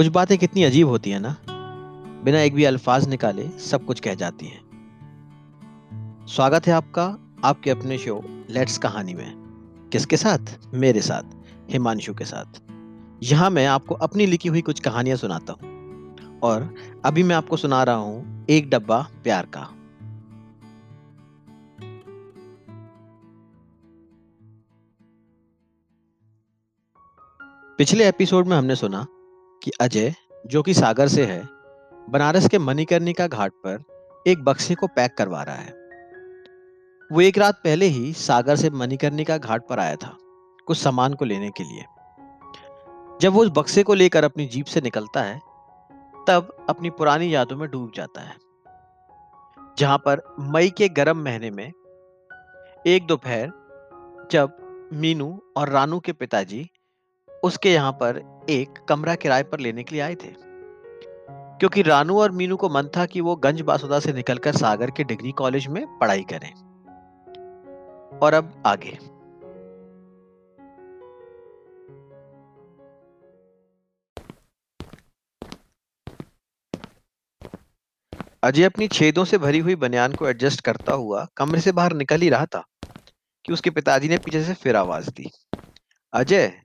कुछ बातें कितनी अजीब होती हैं ना? बिना एक भी अल्फाज निकाले सब कुछ कह जाती हैं। स्वागत है आपका, आपके अपने शो लेट्स कहानी में। किसके साथ? मेरे साथ, हिमांशु के साथ। यहाँ मैं आपको अपनी लिखी हुई कुछ कहानियाँ सुनाता हूँ। और अभी मैं आपको सुना रहा हूँ एक डब्बा प्यार का। पिछले एपिसोड में हमने सुना कि अजय, जो कि सागर से है, बनारस के मणिकर्णिका घाट पर एक बक्से को पैक करवा रहा है। वो एक रात पहले ही सागर से मणिकर्णिका घाट पर आया था, कुछ सामान को लेने के लिए। जब वो उस बक्से को लेकर अपनी जीप से निकलता है, तब अपनी पुरानी यादों में डूब जाता है। जहाँ पर मई के गर्म महीने में, एक दोपहर, जब मीनू और रानू के पिताजी उसके यहाँ पर एक कमरा किराए पर लेने के लिए आए थे। क्योंकि रानू और मीनू को मन था कि वो गंज बासुदा से निकलकर सागर के डिग्री कॉलेज में पढ़ाई करें। और अब आगे। अजय अपनी छेदों से भरी हुई बनियान को एडजस्ट करता हुआ कमरे से बाहर निकल ही रहा था कि उसके पिताजी ने पीछे से फिर आवाज़ दी। अजय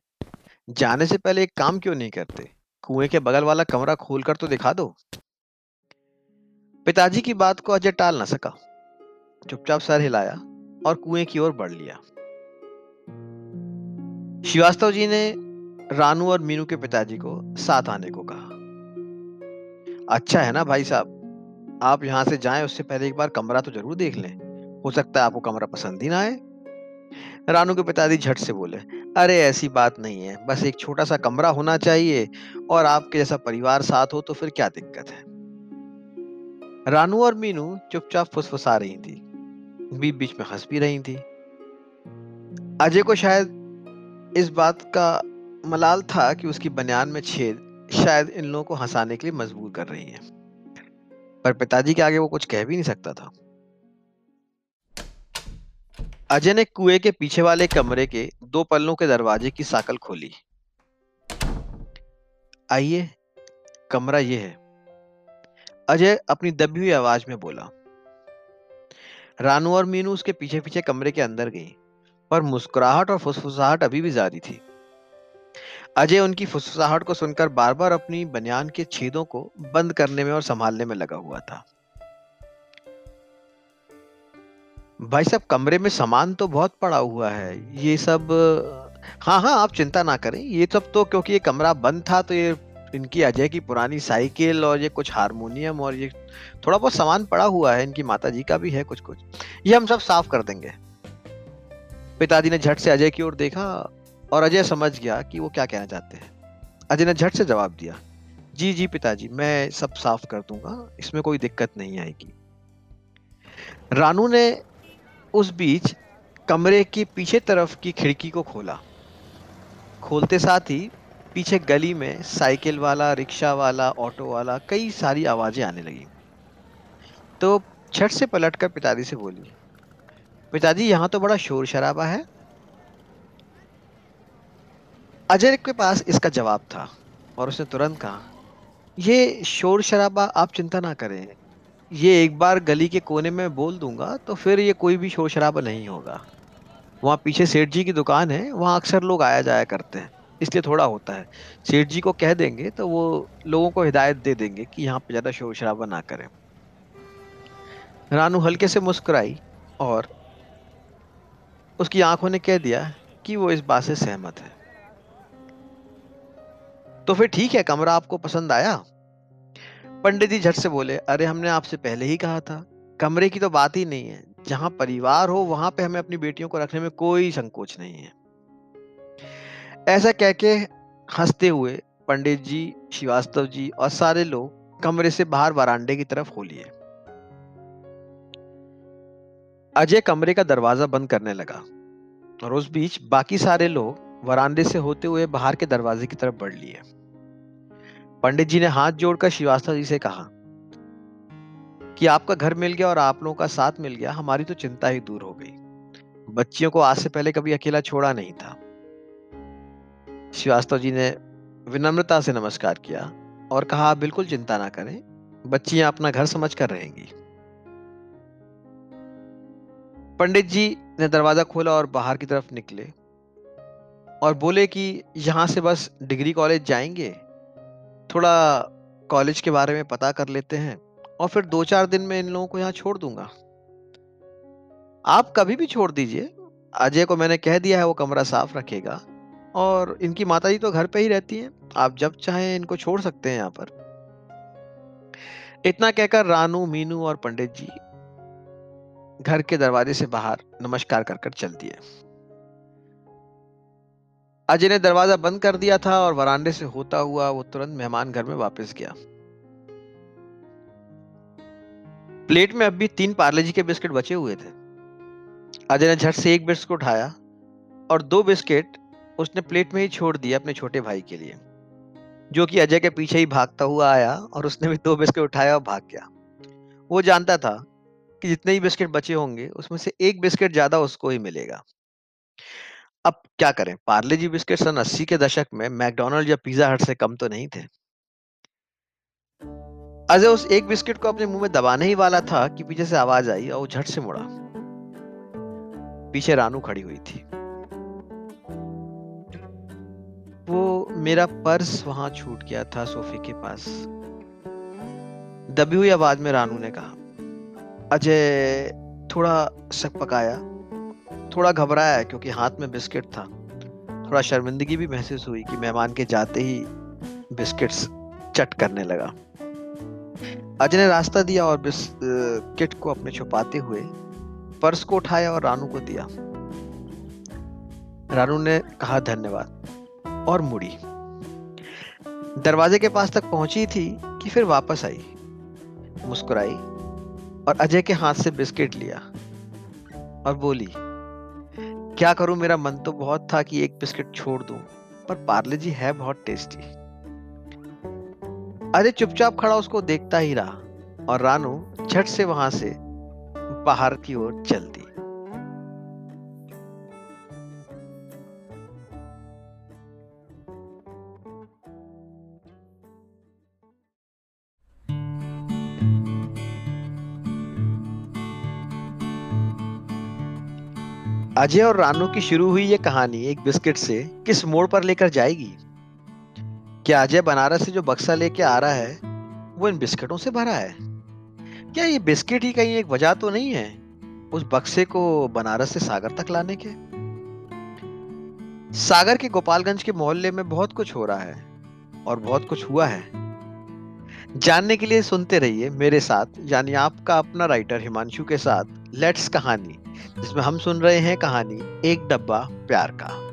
जाने से पहले एक काम क्यों नहीं करते? कुएँ के बगल वाला कमरा खोलकर तो दिखा दो। पिताजी की बात को अजय टाल ना सका। चुपचाप सर हिलाया और कुएँ की ओर बढ़ लिया। श्रीवास्तव जी ने रानू और मीनू के पिताजी को साथ आने को कहा। अच्छा है ना भाई साहब, आप यहाँ से जाएँ, उससे पहले एक बार कमरा तो ज़रूर देख लें। हो सकता है आपको कमरा पसंद ही ना आए। रानू के पिताजी झट से बोले, अरे, ऐसी बात नहीं है। बस एक छोटा सा कमरा होना चाहिए और आपके जैसा परिवार साथ हो तो फिर क्या दिक्कत है? रानू और मीनू चुपचाप फुसफुसा रही थी। बीच बीच में हंस भी रही थी। अजय को शायद इस बात का मलाल था कि उसकी बनियान में छेद शायद इन लोगों को हंसाने के लिए मजबूर कर रही है। पर पिताजी के आगे वो कुछ कह भी नहीं सकता था। अजय ने कुएँ के पीछे वाले कमरे के दो पल्लों के दरवाजे की साकल खोली। आइए, कमरा ये है। अजय अपनी दबी हुई आवाज़ में बोला। रानू और मीनू उसके पीछे पीछे कमरे के अंदर गई, पर मुस्कुराहट और फुसफुसाहट अभी भी जारी थी। अजय उनकी फुसफुसाहट को सुनकर बार बार अपनी बनियान के छेदों को बंद करने में और संभालने में लगा हुआ था। भाई साहब, कमरे में सामान तो बहुत पड़ा हुआ है। ये सब हाँ हाँ आप चिंता ना करें। ये सब तो क्योंकि ये कमरा बंद था तो ये इनकी अजय की पुरानी साइकिल और ये कुछ हारमोनियम और ये थोड़ा बहुत सामान पड़ा हुआ है। इनकी माता जी का भी है कुछ कुछ ये हम सब साफ़ कर देंगे। पिताजी ने झट से अजय की ओर देखा और अजय समझ गया कि वो क्या कहना चाहते हैं। अजय ने झट से जवाब दिया, जी जी, पिताजी, मैं सब साफ़ कर दूँगा, इसमें कोई दिक्कत नहीं आएगी। रानू ने उस बीच कमरे की पीछे तरफ़ की खिड़की को खोला। खोलते साथ ही पीछे गली में साइकिल वाला, रिक्शा वाला, ऑटो वाला कई सारी आवाज़ें आने लगी। तो छठ से पलट कर पिताजी से बोली, पिताजी, यहाँ तो बड़ा शोर शराबा है। अजय के पास इसका जवाब था और उसने तुरंत कहा यह शोर शराबा आप चिंता ना करें। ये एक बार गली के कोने में बोल दूँगा तो फिर ये कोई भी शोर शराबा नहीं होगा। वहाँ पीछे सेठ जी की दुकान है, वहाँ अक्सर लोग आया जाया करते हैं, इसलिए थोड़ा होता है। सेठ जी को कह देंगे तो वो लोगों को हिदायत दे देंगे कि यहाँ पे ज़्यादा शोर शराबा ना करें। रानू हल्के से मुस्कुराई और उसकी आँखों ने कह दिया कि वो इस बात से सहमत है। तो फिर ठीक है, कमरा आपको पसंद आया? पंडित जी झट से बोले, अरे, हमने आपसे पहले ही कहा था, कमरे की तो बात ही नहीं है। जहाँ परिवार हो, वहाँ पे हमें अपनी बेटियों को रखने में कोई संकोच नहीं है। ऐसा कह के हँसते हुए पंडित जी, श्रीवास्तव जी और सारे लोग कमरे से बाहर वरांडे की तरफ़ हो लिए। अजय कमरे का दरवाज़ा बंद करने लगा और उस बीच बाकी सारे लोग वरांडे से होते हुए बाहर के दरवाजे की तरफ़ बढ़ लिए। पंडित जी ने हाथ जोड़कर श्रीवास्तव जी से कहा कि आपका घर मिल गया और आप लोगों का साथ मिल गया, हमारी तो चिंता ही दूर हो गई। बच्चियों को आज से पहले कभी अकेला छोड़ा नहीं था। श्रीवास्तव जी ने विनम्रता से नमस्कार किया और कहा, आप बिल्कुल चिंता ना करें, बच्चियाँ अपना घर समझ कर रहेंगी। पंडित जी ने दरवाज़ा खोला और बाहर की तरफ़ निकले और बोले कि, यहाँ से बस डिग्री कॉलेज जाएँगे? थोड़ा कॉलेज के बारे में पता कर लेते हैं और फिर दो चार दिन में इन लोगों को यहाँ छोड़ दूँगा। आप कभी भी छोड़ दीजिए। अजय को मैंने कह दिया है वो कमरा साफ़ रखेगा और इनकी माता जी तो घर पे ही रहती हैं। आप जब चाहें इनको छोड़ सकते हैं यहाँ पर। इतना कहकर रानू, मीनू और पंडित जी घर के दरवाजे से बाहर नमस्कार कर कर चल दिए अजय ने दरवाज़ा बंद कर दिया था और वरांडे से होता हुआ वो तुरंत मेहमान घर में वापस गया। प्लेट में अभी तीन पार्ले जी के बिस्किट बचे हुए थे। अजय ने झट से एक बिस्किट उठाया और दो बिस्किट उसने प्लेट में ही छोड़ दिया अपने छोटे भाई के लिए, जो कि अजय के पीछे ही भागता हुआ आया और उसने भी दो बिस्किट उठाया और भाग गया। वो जानता था कि जितने ही बिस्किट बचे होंगे, उसमें से एक बिस्किट ज़्यादा उसको ही मिलेगा। अब क्या करें? पार्ले जी बिस्किट सन अस्सी के दशक में मैकडोनल्ड या पिज्जा हट से कम तो नहीं थे। अजय उस एक बिस्किट को अपने मुँह में दबाने ही वाला था कि पीछे से आवाज़ आई और झट से मुड़ा। पीछे रानू खड़ी हुई थी। वो मेरा पर्स वहाँ छूट गया था सोफे के पास। दबी हुई आवाज़ में रानू ने कहा, अजय, थोड़ा शक पकाया? थोड़ा घबराया क्योंकि हाथ में बिस्किट था। थोड़ा शर्मिंदगी भी महसूस हुई कि मेहमान के जाते ही बिस्किट्स चट करने लगा। अजय ने रास्ता दिया और बिस्किट को अपने छुपाते हुए पर्स को उठाया और रानू को दिया। रानू ने कहा, धन्यवाद। और मुड़ी। दरवाजे के पास तक पहुँची थी कि फिर वापस आई। मुस्कुराई और अजय के हाथ से बिस्किट लिया और बोली क्या करूँ? मेरा मन तो बहुत था कि एक बिस्किट छोड़ दूँ, पर पार्ले जी है बहुत टेस्टी। अरे, चुपचाप खड़ा उसको देखता ही रहा, और रानू झट से वहाँ से बाहर की ओर चल दी अजय और रानू की शुरू हुई ये कहानी एक बिस्किट से किस मोड़ पर लेकर जाएगी? क्या अजय बनारस से जो बक्सा लेके आ रहा है, वो इन बिस्किटों से भरा है? क्या ये बिस्किट ही कहीं एक वजह तो नहीं है उस बक्से को बनारस से सागर तक लाने के? सागर के गोपालगंज के मोहल्ले में बहुत कुछ हो रहा है और बहुत कुछ हुआ है। जानने के लिए सुनते रहिए मेरे साथ, यानी आपका अपना राइटर हिमांशु के साथ लेट्स कहानी। जिसमें हम सुन रहे हैं कहानी एक डब्बा प्यार का।